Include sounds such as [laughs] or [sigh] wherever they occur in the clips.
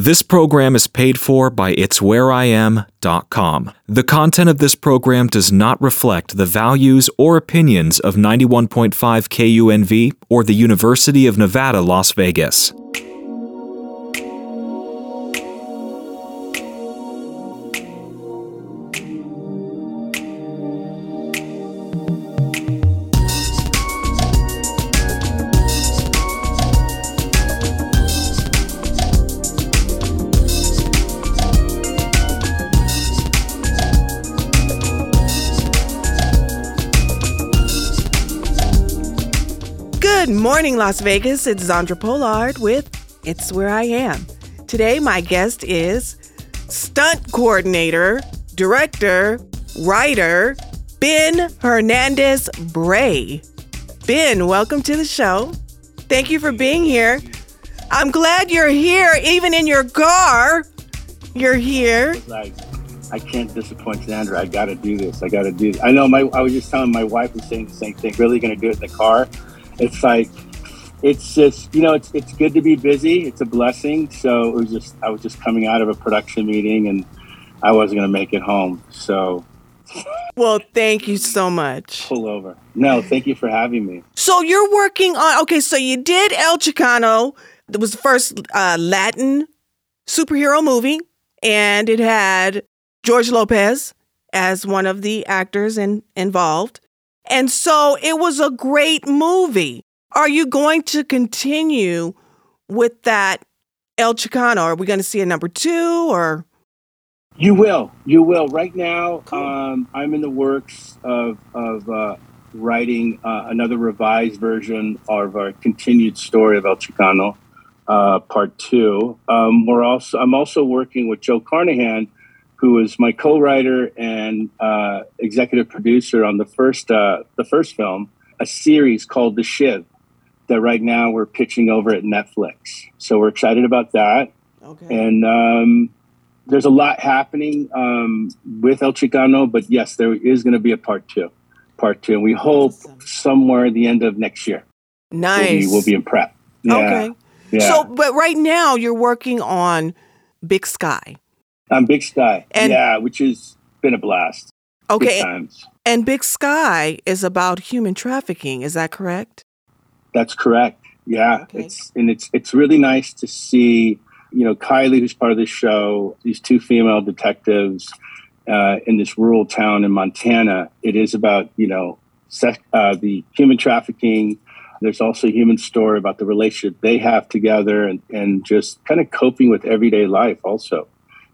This program is paid for by It'sWhereIam.com. The content of this program does not reflect the values or opinions of 91.5 KUNV or the University of Nevada, Las Vegas. Morning, Las Vegas. It's Zandra Polard with It's Where I Am. Today, my guest is stunt coordinator, director, writer, Ben Hernandez Bray. Ben, welcome to the show. Thank you for being here. I'm glad you're here, even in your car. You're here. I can't disappoint Zandra. I got to do this. I got to do. This. I know. My I was just telling my wife was saying the same thing. Really going to do it in the car. It's like it's just you know it's it's good to be busy. It's a blessing. So it was just I was just coming out of a production meeting and I wasn't going to make it home. So Well, thank you so much. pull over. No, thank you for having me. So you're working on okay, so you did El Chicano. It was the first uh, Latin superhero movie, and it had George Lopez as one of the actors in, involved. And so it was a great movie. Are you going to continue with that El Chicano? Are we going to see a number two or? You will. You will. Right now, um, I'm in the works of, of uh, writing uh, another revised version of our continued story of El Chicano, uh, part two. Um, we're also. I'm also working with Joe Carnahan, who is my co-writer and uh, executive producer on the first uh, the first film, a series called The Shiv, that right now we're pitching over at Netflix. So we're excited about that. Okay. And um, there's a lot happening um, with El Chicano, but yes, there is going to be a part two. Part two. And we hope Awesome. somewhere at the end of next year. We'll Nice. be, we'll be in prep. Yeah. Okay. Yeah. So, but right now you're working on Big Sky. On Big Sky. And- yeah, which has been a blast. Okay. And Big Sky is about human trafficking. Is that correct? That's correct. Yeah, Okay. it's and it's it's really nice to see you know Kylie, who's part of the show, these two female detectives uh, in this rural town in Montana. It is about you know sec- uh, the human trafficking. There's also a human story about the relationship they have together, and and just kind of coping with everyday life also.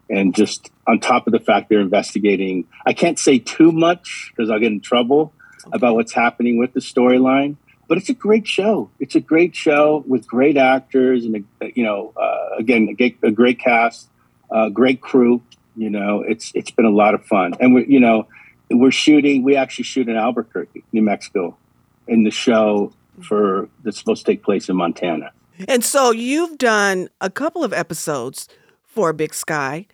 And just on top of the fact they're investigating, I can't say too much because I'll get in trouble about what's happening with the storyline but it's a great show. It's a great show with great actors and a, you know, uh, again, a great, a great cast, uh, great crew. You know, it's it's been a lot of fun, and we, you know, we're shooting. We actually shoot in Albuquerque, New Mexico, in the show for that's supposed to take place in Montana. And so you've done a couple of episodes for Big Sky,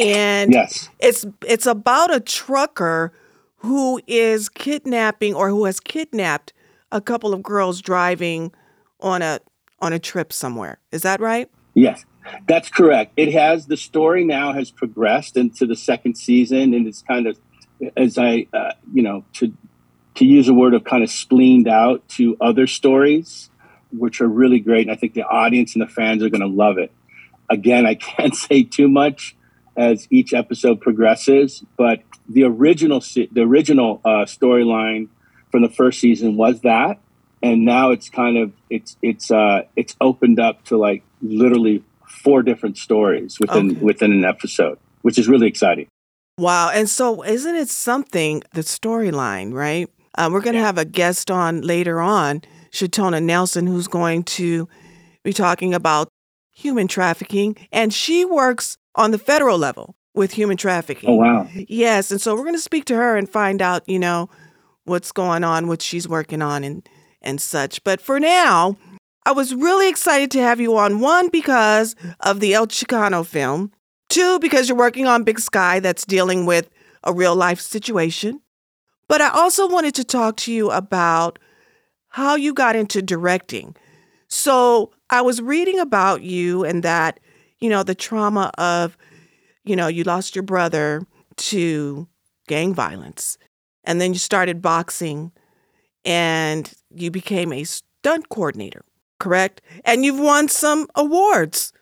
and Yes, it's it's about a trucker who is kidnapping or who has kidnapped a couple of girls driving on a on a trip somewhere. Is that right? yes, that's correct. It has the story now has progressed into the second season, and it's kind of as I, uh, you know, to to use a word of kind of spleened out to other stories, which are really great. And I think the audience and the fans are going to love it. Again, I [laughs] can't say too much as each episode progresses, but the original the original uh, storyline from the first season was that, and now it's kind of it's it's uh, it's opened up to like literally four different stories within Okay. within an episode, which is really exciting. Wow. And so, isn't it something, the storyline, right? Uh, we're going to have a guest on later on, Shaitona Nelson, who's going to be talking about human trafficking. And she works on the federal level with human trafficking. Oh wow! Yes. And so, we're going to speak to her and find out, you know, what's going on, what she's working on, and, and such. But for now, I was really excited to have you on. One, because of the El Chicano film. Two, because you're working on Big Sky that's dealing with a real life situation. But I also wanted to talk to you about how you got into directing. So I was reading about you and that you know, the trauma of, you know, you lost your brother to gang violence, and then you started boxing, and you became a stunt coordinator, correct? And you've won some awards.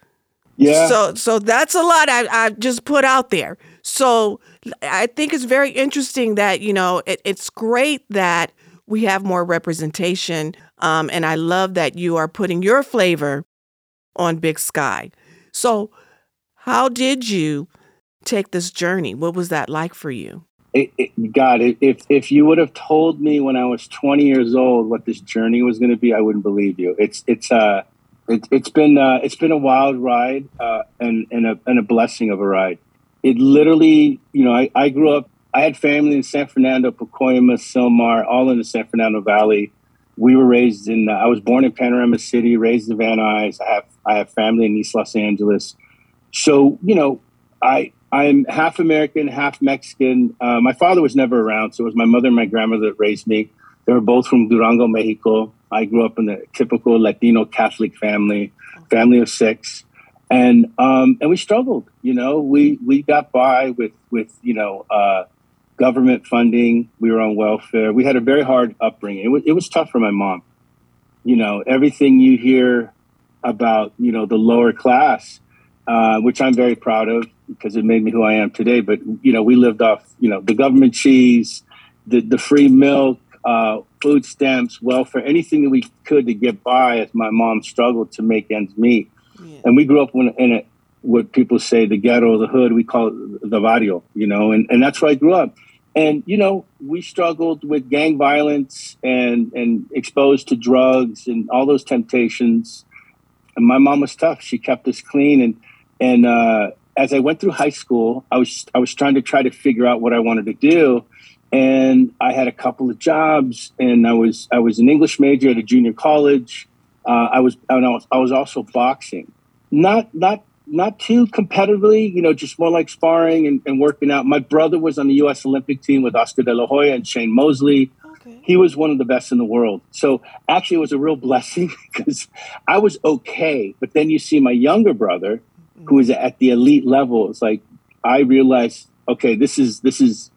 Yeah. So so that's a lot I, I just put out there. So I think it's very interesting that, you know, it, it's great that we have more representation. Um, and I love that you are putting your flavor on Big Sky. So, how did you take this journey? What was that like for you? It, it, God, if if you would have told me when I was 20 years old what this journey was going to be, I wouldn't believe you. It's it's uh it, has been uh, it's been a wild ride uh, and and a and a blessing of a ride. It literally, you know, I, I grew up. I had family in San Fernando, Pacoima, Sylmar, all in the San Fernando Valley. We were raised in. Uh, I was born in Panorama City, raised in Van Nuys. I have I have family in East Los Angeles. So you know, I I'm half American, half Mexican. Uh, my father was never around, so it was my mother and my grandmother that raised me. They were both from Durango, Mexico. I grew up in a typical Latino Catholic family, family of six, and um, and we struggled. You know, we we got by with with you know uh, government funding. We were on welfare. We had a very hard upbringing. It was it was tough for my mom. You know, everything you hear about you know the lower class, uh, which I'm very proud of because it made me who I am today. But you know, we lived off you know the government cheese, the the free milk, uh, food stamps, welfare, anything that we could to get by as my mom struggled to make ends meet. Yeah. And we grew up in, in a, what people say the ghetto, the hood, we call it the barrio, you know, and, and that's where I grew up. And, you know, we struggled with gang violence and, and exposed to drugs and all those temptations. And my mom was tough. She kept us clean. And, and, uh, as I went through high school, I was, I was trying to try to figure out what I wanted to do and I had a couple of jobs, and I was I was an English major at a junior college. Uh, I was I was I was also boxing, not not not too competitively, you know, just more like sparring and, and, working out. My brother was on the U.S. Olympic team with Oscar De La Hoya and Shane Mosley. Okay. He was one of the best in the world. So actually, it was a real [laughs] blessing because I was okay. But then you see my younger brother, who is at the elite level. It's like I realized, okay, this is this is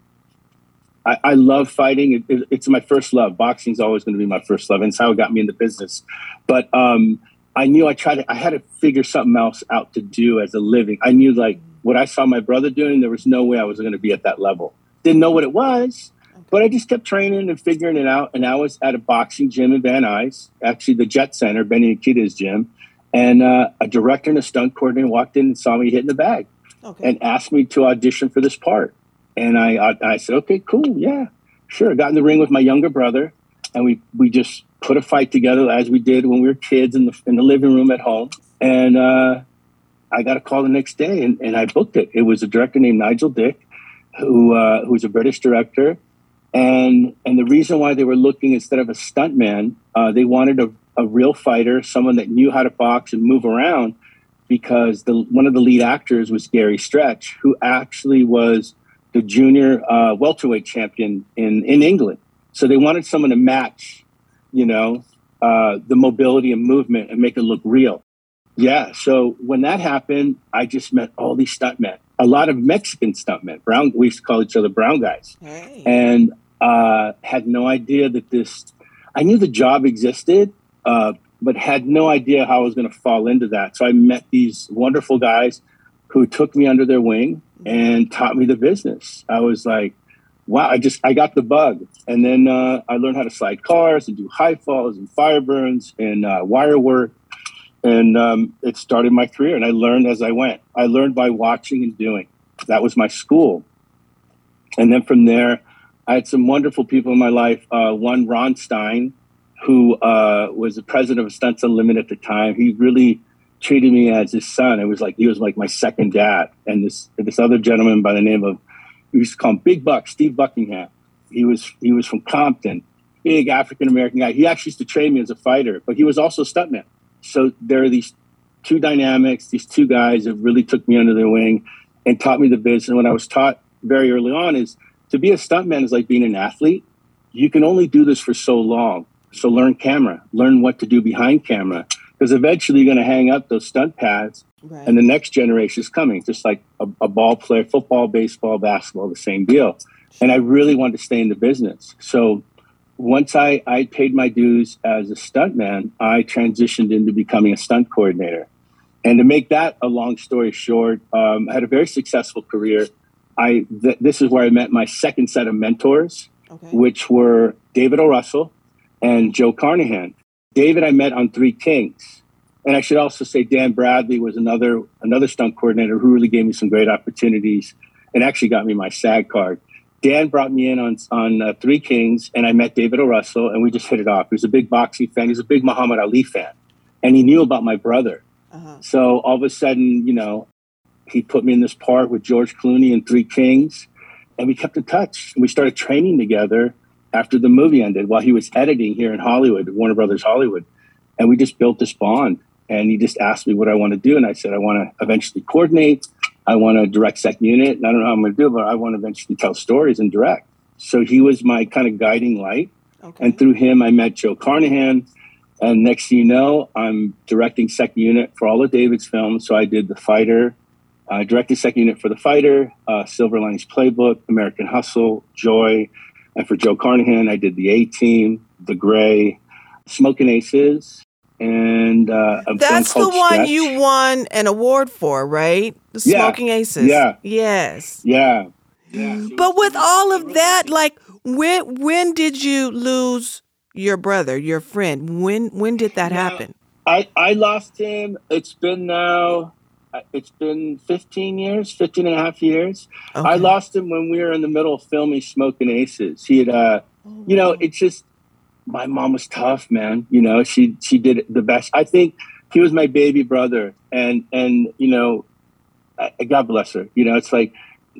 I, I love fighting. It, it, it's my first love. Boxing is always going to be my first love, and it's how it got me in the business. But um, I knew I tried. To, I had to figure something else out to do as a living. I knew like what I saw my brother doing. There was no way I was going to be at that level. Didn't know what it was, but I just kept training and figuring it out. And I was at a boxing gym in Van Nuys, actually the Jet Center, Benny Nikita's gym. And uh, a director and a stunt coordinator walked in and saw me hitting the bag okay. and asked me to audition for this part. And I, I, I said, okay, cool, yeah, sure. I got in the ring with my younger brother, and we we just put a fight together as we did when we were kids in the in the living room at home. And uh, I got a call the next day, and, and I booked it. It was a director named Nigel Dick, who uh, who's a British director, and and the reason why they were looking instead of a stuntman, uh, they wanted a, a real fighter, someone that knew how to box and move around, because the one of the lead actors was Gary Stretch, who actually was the junior uh, welterweight champion in, in England. So they wanted someone to match, you know, uh, the mobility and movement and make it look real. Yeah. So when that happened, I just met all these stuntmen, a lot of Mexican stuntmen. Brown, we used to call each other brown guys, hey. and uh, had no idea that this. I knew the job existed, uh, but had no idea how I was going to fall into that. So I met these wonderful guys who took me under their wing and taught me the business. I was like, wow, I just, I got the bug. And then uh, I learned how to slide cars and do high falls and fire burns and uh, wire work. And um, it started my career. And I learned as I went. I learned by watching and doing. That was my school. And then from there, I had some wonderful people in my life. Uh, one, Ron Stein, who uh, was the president of Stunts Unlimited at the time. He really treated me as his son. It was like he was like my second dad. And this this other gentleman by the name of we used to call him Big Buck, Steve Buckingham. He was he was from Compton, big African American guy. He actually used to train me as a fighter, but he was also a stuntman. So there are these two dynamics, these two guys that really took me under their wing and taught me the business. And what I was taught very early on is to be a stuntman is like being an athlete. You can only do this for so long. So learn camera, learn what to do behind camera because eventually you're going to hang up those stunt pads Right. And the next generation is coming, just like a, a, ball player, football, baseball, basketball, the same deal. And I really wanted to stay in the business. So once I, I paid my dues as a stuntman, I transitioned into becoming a stunt coordinator. And to make that a long story short, um, I had a very successful career. I th- this is where I met my second set of mentors, okay. which were David O. Russell and Joe Carnahan. David I met on Three Kings. And I should also say Dan Bradley was another another stunt coordinator who really gave me some great opportunities and actually got me my SAG card. Dan brought me in on on uh, Three Kings, and I met David O. Russell, and we just hit it off. He was a big boxing fan. He was a big Muhammad Ali fan, and he knew about my brother. Uh-huh. So all of a sudden, you know, he put me in this part with George Clooney and Three Kings, and we kept in touch. We started training together after the movie ended, while he was editing here in Hollywood, Warner Brothers Hollywood, and we just built this bond and he just asked me what I want to do, and I said I want to eventually coordinate. I want to direct sec unit, and I don't know how I'm going to do it, but I want to eventually tell stories and direct. So he was my kind of guiding light, okay. and through him I met Joe Carnahan. And next thing you know, I'm directing second unit for all of David's films. So I did The Fighter, I directed second unit for The Fighter, uh, Silver Linings Playbook, American Hustle, Joy, and for Joe Carnahan, I did The A Team, The Grey, Smoking Aces, and uh, that's the one Stretch. you won an award for, right? The Smoking yeah. Aces. Yeah. Yes. Yeah. Yeah. But with all of that, like when when did you lose your brother, your friend? When when did that happen? I I lost him. It's been now. Uh, it's been 15 years, 15 and a half years. Okay. I lost him when we were in the middle of filming Smoking Aces. He had, uh, oh, you know, it's just my mom was tough, man. You know, she she did the best. I think he was my baby brother, and and you know, God bless her. You know, it's like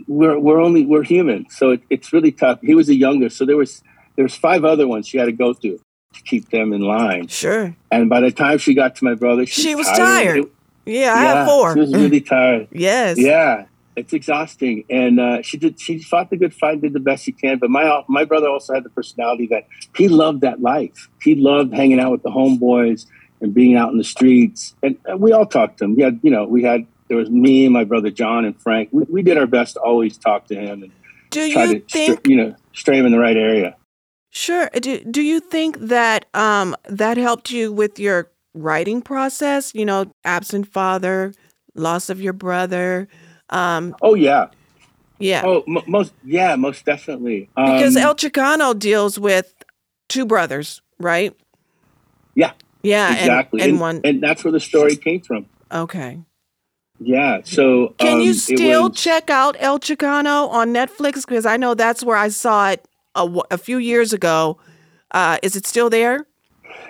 we're we're only we're human, so it, it's really tough. He was the youngest, so there was there was five other ones she had to go through to keep them in line. Sure. And by the time she got to my brother, she, she was tired. tired. It, yeah, I yeah, have four. She was really [laughs] tired. yes. Yeah it's exhausting. And uh, she did. She fought the good fight, did the best she can. But my my brother also had the personality that he loved that life. He loved hanging out with the homeboys and being out in the streets. And, and we all talked to him. We had, you know, we had. There was me and my brother John and Frank. We, we did our best to always talk to him and do try you to, think, you know, stray him in the right area. Sure. Do Do you think that um, that helped you with your writing process? You know, absent father, loss of your brother um, oh yeah. Yeah. Oh, m- most yeah, most definitely. Um, because El Chicano deals with two brothers, right? Yeah. Yeah. Exactly. And, and, one. And that's where the story came from. Okay. Yeah. So can um, you still was, check out El Chicano on Netflix? Because I know that's where I saw it a, a few years ago. Uh, is it still there?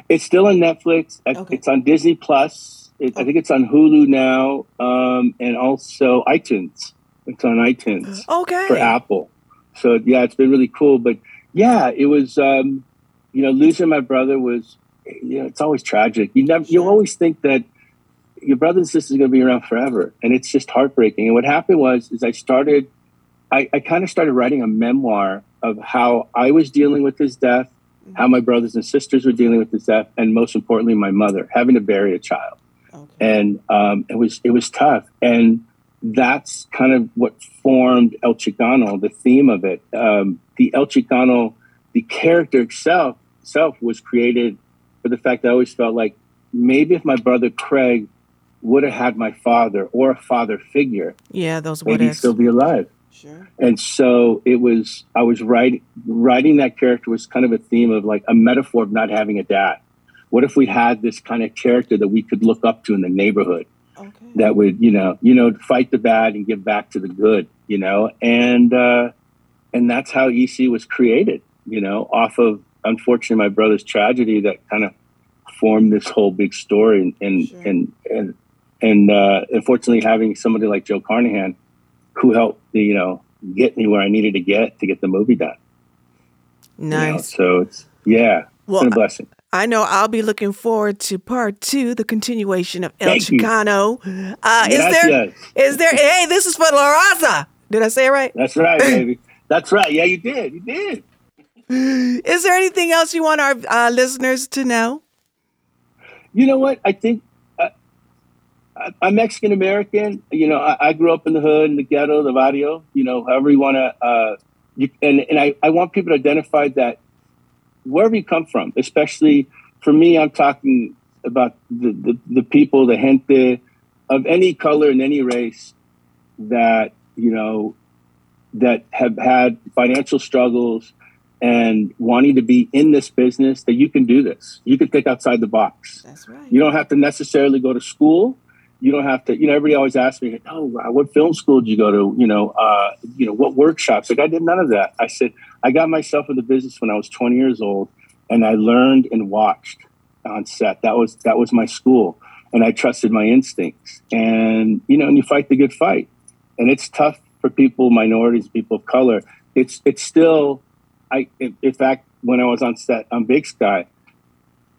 It's still on Netflix. Okay. It's on Disney Plus. It, I think it's on Hulu now, um, and also iTunes. It's on iTunes. Okay. For Apple. So yeah, it's been really cool. But yeah, it was. Um, you know, losing my brother was. You know, it's always tragic. You never. You always think that your brother and sister is going to be around forever, and it's just heartbreaking. And what happened was, is I started. I, I kind of started writing a memoir of how I was dealing with his death, how my brothers and sisters were dealing with his death, and most importantly, my mother having to bury a child and um, it was it was tough. And that's kind of what formed El Chicano, the theme of it. Um, the El Chicano, the character itself, itself was created for the fact that I always felt like maybe if my brother Craig would have had my father or a father figure, yeah, those would he'd still be alive. Sure. And so it was. I was writing writing that character was kind of a theme of like a metaphor of not having a dad. What if we had this kind of character that we could look up to in the neighborhood okay. that would, you know, you know, fight the bad and give back to the good, you know, and uh, and that's how EC was created, you know, off of unfortunately my brother's tragedy that kind of formed this whole big story, and and sure. and and, and uh, unfortunately having somebody like Joe Carnahan who helped, you know, get me where I needed to get to get the movie done. Nice. You know, so it's yeah, well, it's a blessing. I know I'll be looking forward to part two, the continuation of El Thank Chicano. Uh, is there? Is there? Hey, this is for La Raza. Did I say it right? That's right, baby. That's right. Yeah, you did. You did. Is there anything else you want our uh, listeners to know? You know what? I think uh, I'm Mexican American. You know, I, I, grew up in the hood, in the ghetto, the barrio. You know, however you want to. Uh, and and I, I want people to identify that wherever you come from, especially for me, I'm talking about the, the, the people, the gente of any color and any race that you know that have had financial struggles and wanting to be in this business that you can do this. You can think outside the box. That's right. You don't have to necessarily go to school. You don't have to, you know, everybody always asks me, oh, what film school did you go to? You know, uh, you know, what workshops? Like I did none of that. I said, I got myself in the business when I was 20 years old and I learned and watched on set. That was, that was my school. And I trusted my instincts and, you know, and you fight the good fight and it's tough for people, minorities, people of color. It's, it's still, I, in, in fact, when I was on set on Big Sky,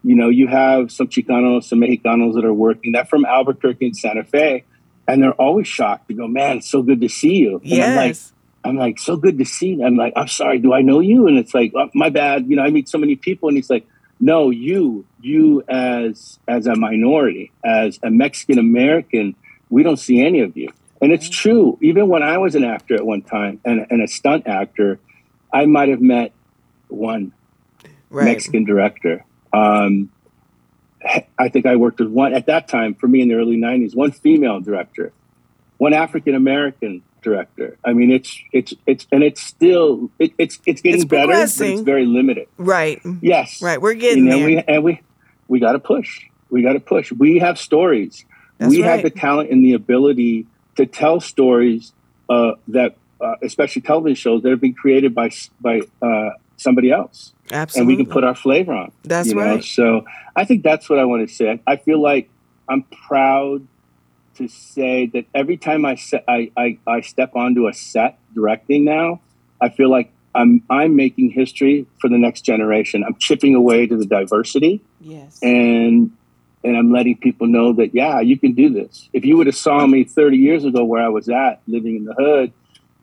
you know, you have some Chicanos, some Mexicanos that are working that from Albuquerque and Santa Fe, and they're always shocked to go, man, so good to see you. And yes. I'm like, I'm like, so good to see you. I'm like, I'm sorry, do I know you? And it's like, oh, my bad. You know, I meet so many people, and he's like, no, you, you as as a minority, as a Mexican American, we don't see any of you. And it's mm. true. Even when I was an actor at one time and, and a stunt actor, I might have met one right. Mexican director. Um, I think I worked with one at that time for me in the early '90s. One female director, one African American director. I mean, it's it's it's and it's still it, it's it's getting it's better, but it's very limited. Right. Yes. Right. We're getting you know, there. We, and we we got to push. We got to push. We have stories. That's we right. have the talent and the ability to tell stories uh, that, uh, especially television shows, that have been created by by uh, somebody else. Absolutely. And we can put our flavor on. That's you know? right. So I think that's what I want to say. I feel like I'm proud to say that every time I, set, I, I, I step onto a set directing now, I feel like I'm I'm making history for the next generation. I'm chipping away to the diversity. Yes. And and I'm letting people know that yeah, you can do this. If you would have saw me 30 years ago where I was at, living in the hood,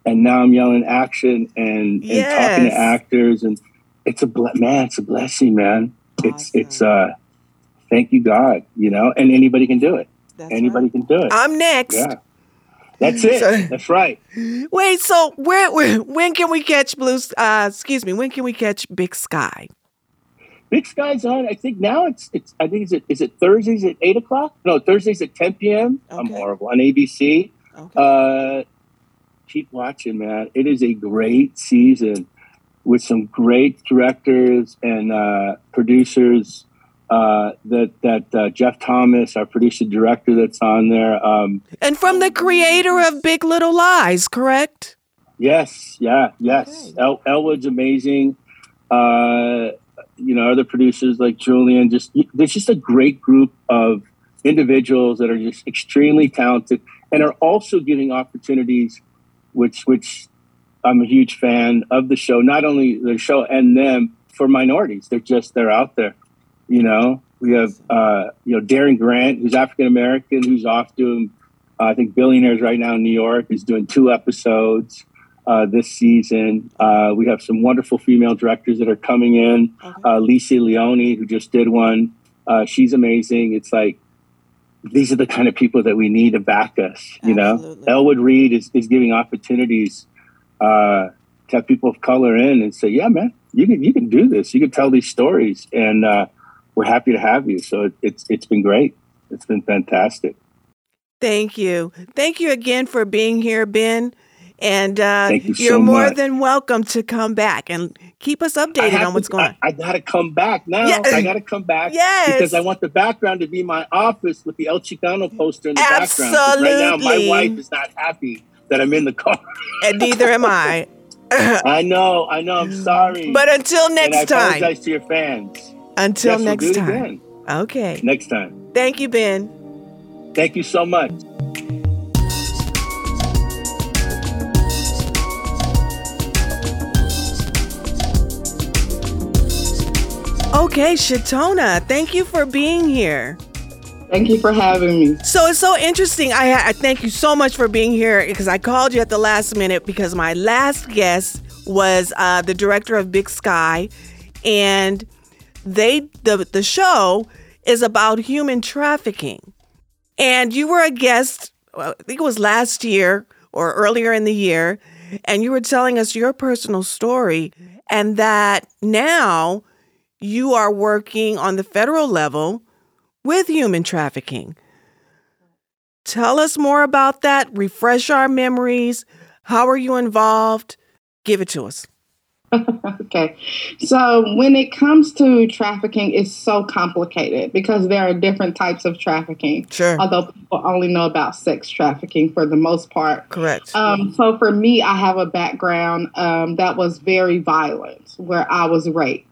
and now I'm yelling action and, yes. and talking to actors and it's a ble- man, it's a blessing, man. Awesome. It's it's uh thank you God, you know, and anybody can do it. That's anybody right. can do it. I'm next. Yeah. That's it. So, That's right. Wait, so where, where when can we catch Blues uh excuse me, when can we catch Big Sky? Big Sky's on. I think now it's it's. I think is it is it Thursdays at eight o'clock? No, Thursdays at ten p.m. Okay. I'm horrible on ABC. Okay. Uh, keep watching, man. It is a great season with some great directors and uh, producers. Uh, that that uh, Jeff Thomas, our producer director, that's on there, um, and from the creator of Big Little Lies, correct? Yes, yeah, yes. Okay. El- Elwood's amazing. Uh, you know, other producers like Julian. Just there's just a great group of individuals that are just extremely talented and are also giving opportunities, which which I'm a huge fan of the show. Not only the show and them for minorities, they're just they're out there. You know, we have uh, you know Darren Grant, who's African American, who's off doing uh, I think billionaires right now in New York. He's doing two episodes uh, this season. Uh, we have some wonderful female directors that are coming in. Okay. Uh, Lisa Leone, who just did one, uh, she's amazing. It's like these are the kind of people that we need to back us. You Absolutely. know, Elwood Reid is, is giving opportunities uh, to have people of color in and say, "Yeah, man, you can you can do this. You can tell these stories," and uh, we're happy to have you. So it, it's it's been great. It's been fantastic. Thank you. Thank you again for being here, Ben. And uh, you are more much. than welcome to come back and keep us updated on what's to, going on. I, I got to come back now. I got to come back. Yes. Because I want the background to be my office with the El Chicano poster in the Absolutely. background. Right now, my wife is not happy that I'm in the car. and neither am I. [laughs] I know. I know. I'm sorry. But until next and I time. apologize to your fans. Until yes, next we'll time. Okay. Next time. Thank you, Ben. Thank you so much. Okay, Shaitona, thank you for being here. Thank you for having me. So it's so interesting. I, I thank you so much for being here because I called you at the last minute because my last guest was uh, the director of Big Sky, and they the the show is about human trafficking, And you were a guest, I think it was last year or earlier in the year, and you were telling us your personal story and that now you are working on the federal level with human trafficking. Tell us more about that. Refresh our memories. How are you involved? Give it to us. [laughs] okay. So when it comes to trafficking, it's so complicated because there are different types of trafficking. Sure. Although people only know about sex trafficking for the most part. Correct. Um, so for me, I have a background um, that was very violent, where I was raped.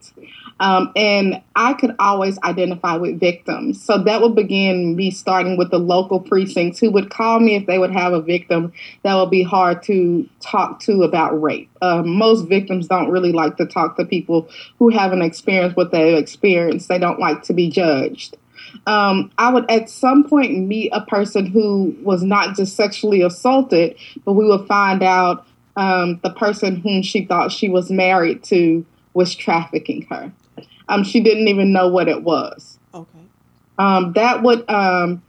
Um, and I could always identify with victims. So that would begin me starting with the local precincts who would call me if they would have a victim that would be hard to talk to about rape. Uh, most victims don't really like to talk to people who haven't experienced what they've experienced, they don't like to be judged. Um, I would at some point meet a person who was not just sexually assaulted, but we would find out um, the person whom she thought she was married to was trafficking her. Um, she didn't even know what it was. Okay. Um, that would um,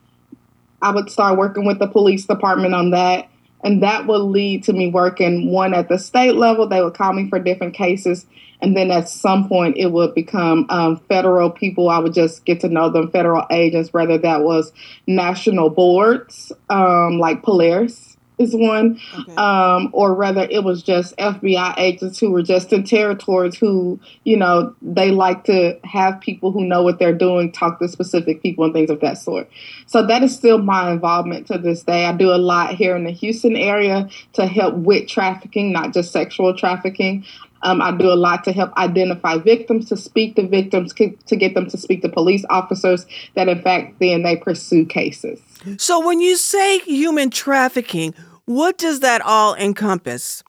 I would start working with the police department on that, and that would lead to me working one at the state level. They would call me for different cases, and then at some point it would become um, federal people. I would just get to know them, federal agents, whether that was national boards um, like Polaris is one, okay. um, or rather, it was just FBI agents who were just in territories who, you know, they like to have people who know what they're doing talk to specific people and things of that sort. So that is still my involvement to this day. I do a lot here in the Houston area to help with trafficking, not just sexual trafficking. Um, I do a lot to help identify victims, to speak to victims, to get them to speak to police officers that, in fact, then they pursue cases. So, when you say human trafficking, what does that all encompass?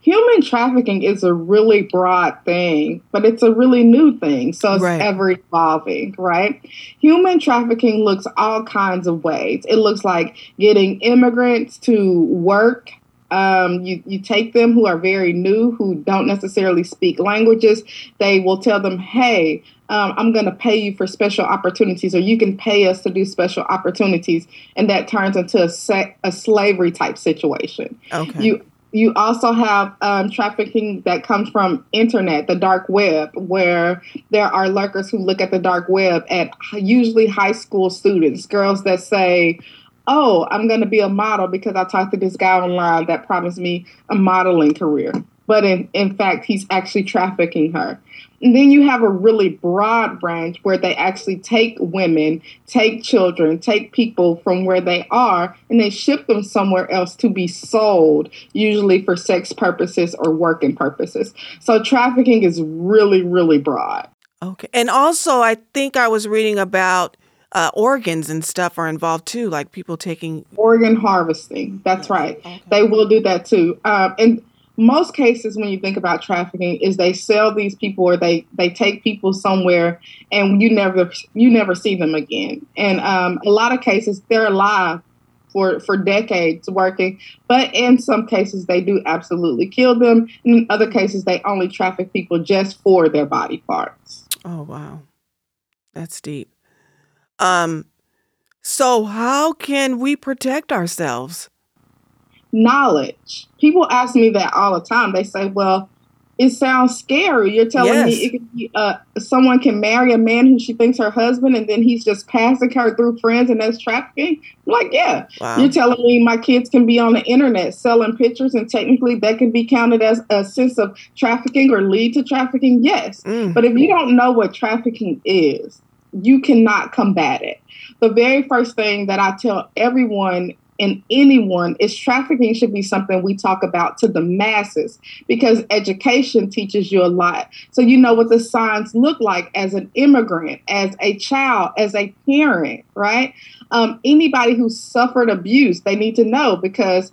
Human trafficking is a really broad thing, but it's a really new thing. So it's right. ever evolving, right? Human trafficking looks all kinds of ways. It looks like getting immigrants to work um, you, you take them who are very new, who don't necessarily speak languages. They will tell them, hey, um, I'm going to pay you for special opportunities, or you can pay us to do special opportunities. And that turns into a, se- a slavery type situation. Okay. You you also have um, trafficking that comes from internet, the dark web, where there are lurkers who look at the dark web at usually high school students, girls that say, oh, I'm going to be a model because I talked to this guy online that promised me a modeling career. But in, in fact, he's actually trafficking her. And then you have a really broad branch where they actually take women, take children, take people from where they are, and they ship them somewhere else to be sold, usually for sex purposes or working purposes. So trafficking is really, really broad. Okay. And also, I think I was reading about uh, organs and stuff are involved too, like people taking organ harvesting. That's right. Okay. They will do that too. Um, and most cases, when you think about trafficking, is they sell these people or they they take people somewhere and you never you never see them again. And um, a lot of cases, they're alive for for decades working, but in some cases they do absolutely kill them. And In other cases, they only traffic people just for their body parts. Oh wow, that's deep. Um, so how can we protect ourselves? Knowledge. People ask me that all the time. They say, "Well, it sounds scary. You're telling yes. me it can be, uh, someone can marry a man who she thinks her husband, and then he's just passing her through friends, and that's trafficking. I'm like, yeah. Wow. You're telling me my kids can be on the internet selling pictures, and technically that can be counted as a sense of trafficking or lead to trafficking. Yes, mm. but if you don't know what trafficking is, you cannot combat it. The very first thing that I tell everyone and anyone is trafficking should be something we talk about to the masses because education teaches you a lot. So you know what the signs look like as an immigrant, as a child, as a parent, right? Um, anybody who suffered abuse, they need to know because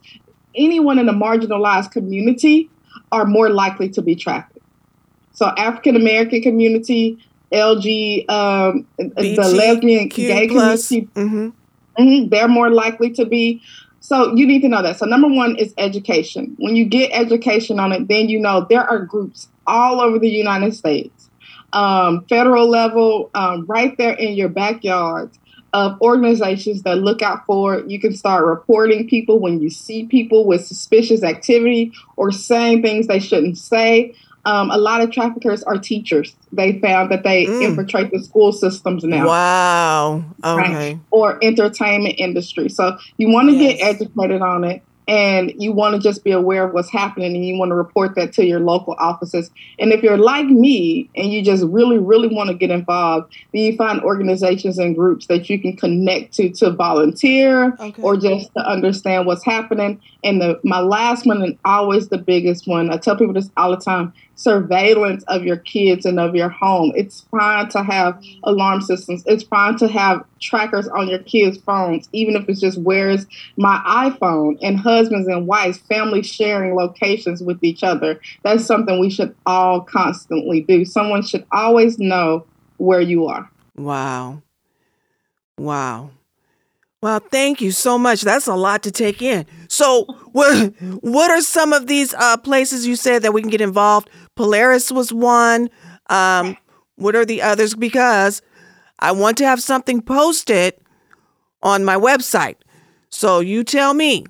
anyone in a marginalized community are more likely to be trafficked. So African American community, LG, um, BT, the lesbian Q gay plus. community, mm-hmm. Mm-hmm, they're more likely to be. So you need to know that. So number one is education. When you get education on it, then you know there are groups all over the United States, um, federal level, um, right there in your backyard of organizations that look out for you can start reporting people when you see people with suspicious activity or saying things they shouldn't say um, a lot of traffickers are teachers. They found that they mm. infiltrate the school systems now. Wow. Okay. Right? Or entertainment industry. So you want to yes. get educated on it and you want to just be aware of what's happening and you want to report that to your local offices. And if you're like me and you just really, really want to get involved, then you find organizations and groups that you can connect to to volunteer okay. or just to understand what's happening. And the my last one and always the biggest one, I tell people this all the time, surveillance of your kids and of your home. It's fine to have alarm systems. It's fine to have trackers on your kids' phones, even if it's just where's my iPhone and husbands and wives, families sharing locations with each other. That's something we should all constantly do. Someone should always know where you are. Wow. Wow. Well, thank you so much. That's a lot to take in. So, [laughs] what what are some of these uh, places you said that we can get involved? Polaris was one. Um, what are the others? Because I want to have something posted on my website. So you tell me.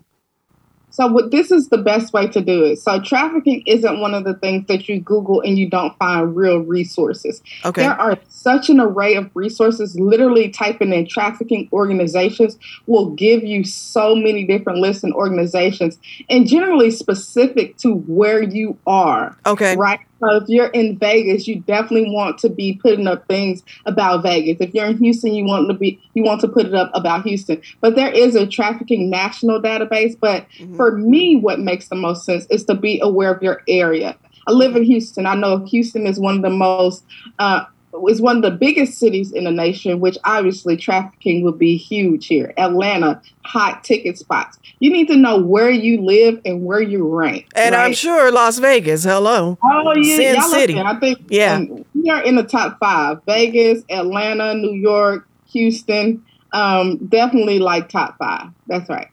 So what, this is the best way to do it. So trafficking isn't one of the things that you Google and you don't find real resources. Okay. There are such an array of resources. Literally typing in trafficking organizations will give you so many different lists and organizations and generally specific to where you are. Okay. Right. So if you're in Vegas, you definitely want to be putting up things about Vegas. If you're in Houston, you want to be you want to put it up about Houston. But there is a trafficking national database. But mm-hmm. for me, what makes the most sense is to be aware of your area. I live in Houston. I know Houston is one of the most uh, is one of the biggest cities in the nation, which obviously trafficking would be huge here. Atlanta, hot ticket spots. You need to know where you live and where you rank. And right? I'm sure Las Vegas. Hello. Oh yeah, Sin City. I think yeah, we are in the top five: Vegas, Atlanta, New York, Houston. Um, definitely like top five. That's right.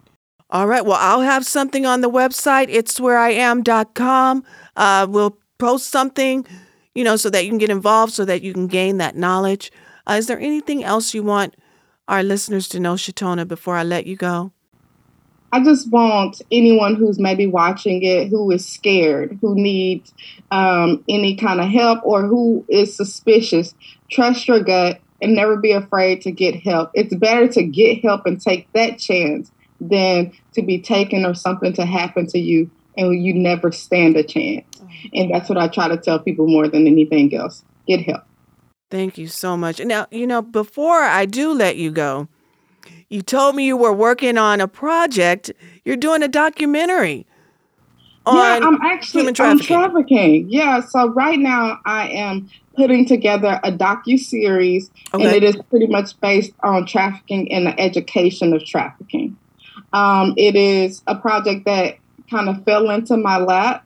All right. Well, I'll have something on the website. It's where I am.com. Uh, we'll post something you know, so that you can get involved, so that you can gain that knowledge. Uh, is there anything else you want our listeners to know, Shaitona, before I let you go? I just want anyone who's maybe watching it who is scared, who needs um, any kind of help, or who is suspicious, trust your gut and never be afraid to get help. It's better to get help and take that chance than to be taken or something to happen to you and you never stand a chance. And that's what I try to tell people more than anything else get help. Thank you so much. Now, you know, before I do let you go, you told me you were working on a project. You're doing a documentary on yeah, I'm actually human trafficking. On trafficking. Yeah, so right now I am putting together a docu series, okay. and it is pretty much based on trafficking and the education of trafficking. Um, it is a project that kind of fell into my lap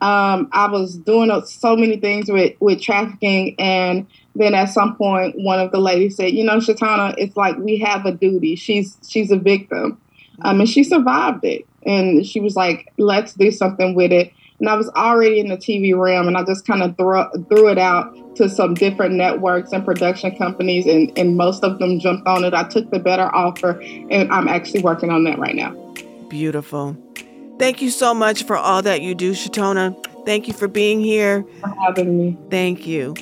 um, I was doing so many things with, with trafficking. And then at some point, one of the ladies said, you know, Shaitona, it's like we have a duty. She's, she's a victim. Um, and she survived it. And she was like, let's do something with it. And I was already in the TV realm, and I just kind of threw, threw it out to some different networks and production companies, and, and most of them jumped on it. I took the better offer, and I'm actually working on that right now. Beautiful. Thank you so much for all that you do, Shaitona. Thank you for being here. For having me. Thank you.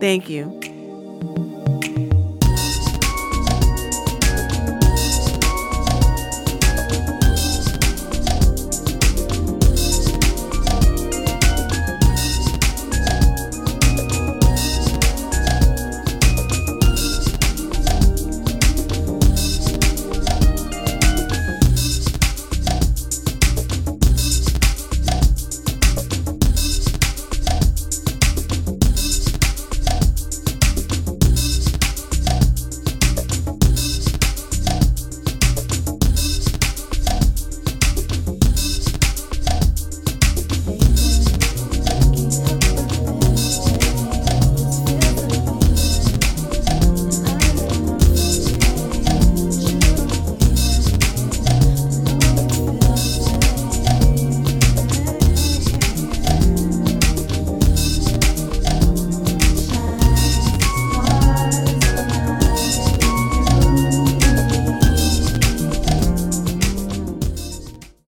Thank you.